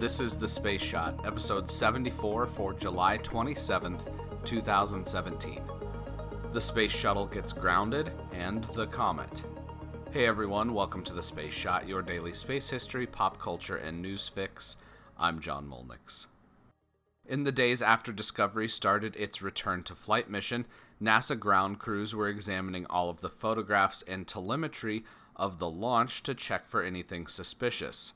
This is The Space Shot, episode 74 for July 27th, 2017. The space shuttle gets grounded, and the comet. Hey everyone, welcome to The Space Shot, your daily space history, pop culture, and news fix. I'm John Mollusk. In the days after Discovery started its return to flight mission, NASA ground crews were examining all of the photographs and telemetry of the launch to check for anything suspicious.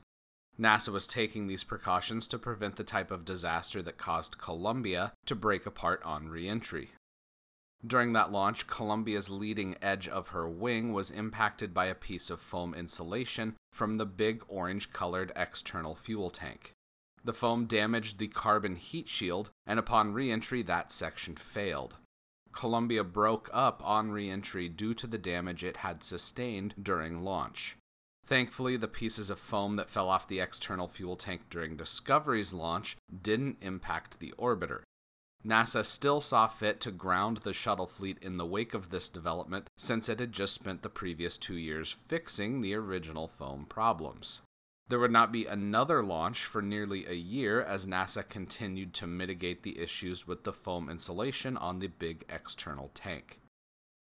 NASA was taking these precautions to prevent the type of disaster that caused Columbia to break apart on reentry. During that launch, Columbia's leading edge of her wing was impacted by a piece of foam insulation from the big orange colored external fuel tank. The foam damaged the carbon heat shield, and upon reentry, that section failed. Columbia broke up on reentry due to the damage it had sustained during launch. Thankfully, the pieces of foam that fell off the external fuel tank during Discovery's launch didn't impact the orbiter. NASA still saw fit to ground the shuttle fleet in the wake of this development since it had just spent the previous two years fixing the original foam problems. There would not be another launch for nearly a year as NASA continued to mitigate the issues with the foam insulation on the big external tank.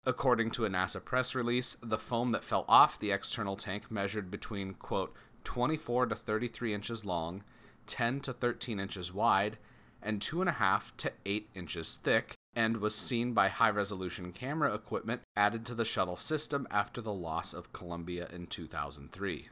According to a NASA press release, the foam that fell off the external tank measured between, quote, 24 to 33 inches long, 10 to 13 inches wide, and 2.5 to 8 inches thick, and was seen by high resolution camera equipment added to the shuttle system after the loss of Columbia in 2003.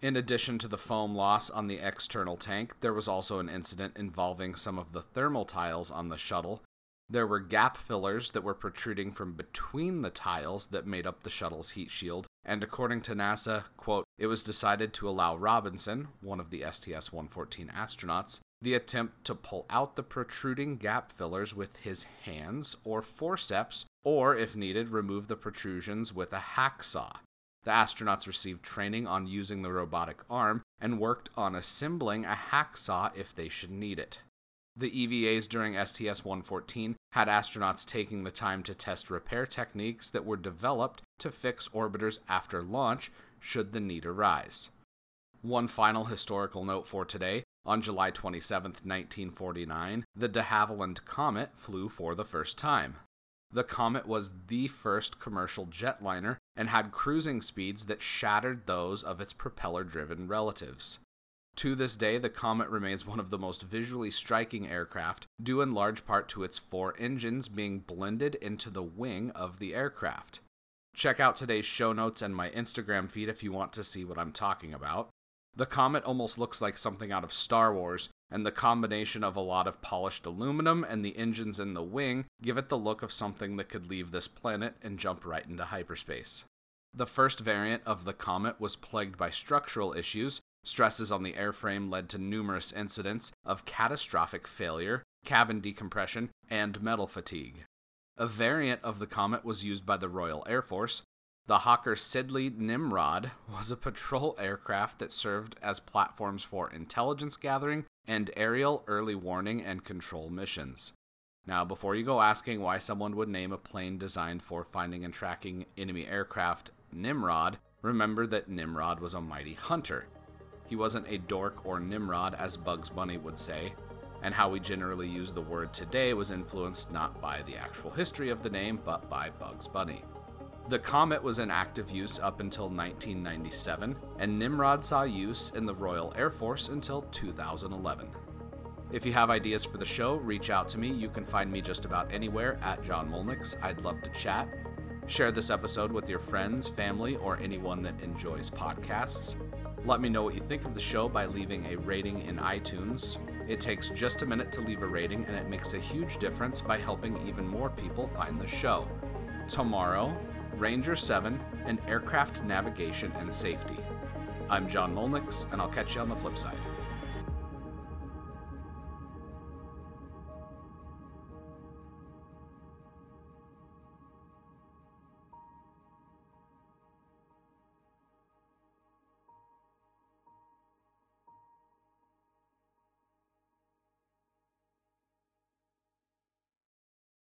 In addition to the foam loss on the external tank, there was also an incident involving some of the thermal tiles on the shuttle there were gap fillers that were protruding from between the tiles that made up the shuttle's heat shield, and according to NASA, quote, it was decided to allow Robinson, one of the STS 114 astronauts, the attempt to pull out the protruding gap fillers with his hands or forceps, or, if needed, remove the protrusions with a hacksaw. The astronauts received training on using the robotic arm and worked on assembling a hacksaw if they should need it. The EVAs during STS 114 had astronauts taking the time to test repair techniques that were developed to fix orbiters after launch should the need arise. One final historical note for today on July 27, 1949, the de Havilland Comet flew for the first time. The Comet was the first commercial jetliner and had cruising speeds that shattered those of its propeller driven relatives. To this day, the Comet remains one of the most visually striking aircraft, due in large part to its four engines being blended into the wing of the aircraft. Check out today's show notes and my Instagram feed if you want to see what I'm talking about. The Comet almost looks like something out of Star Wars, and the combination of a lot of polished aluminum and the engines in the wing give it the look of something that could leave this planet and jump right into hyperspace. The first variant of the Comet was plagued by structural issues, Stresses on the airframe led to numerous incidents of catastrophic failure, cabin decompression, and metal fatigue. A variant of the Comet was used by the Royal Air Force. The Hawker Siddeley Nimrod was a patrol aircraft that served as platforms for intelligence gathering and aerial early warning and control missions. Now, before you go asking why someone would name a plane designed for finding and tracking enemy aircraft Nimrod, remember that Nimrod was a mighty hunter he wasn't a dork or Nimrod, as Bugs Bunny would say, and how we generally use the word today was influenced not by the actual history of the name, but by Bugs Bunny. The Comet was in active use up until 1997, and Nimrod saw use in the Royal Air Force until 2011. If you have ideas for the show, reach out to me. You can find me just about anywhere at John Mollusk. I'd love to chat. Share this episode with your friends, family, or anyone that enjoys podcasts. Let me know what you think of the show by leaving a rating in iTunes. It takes just a minute to leave a rating, and it makes a huge difference by helping even more people find the show. Tomorrow, Ranger 7 and aircraft navigation and safety. I'm John Mollusk, and I'll catch you on the flip side.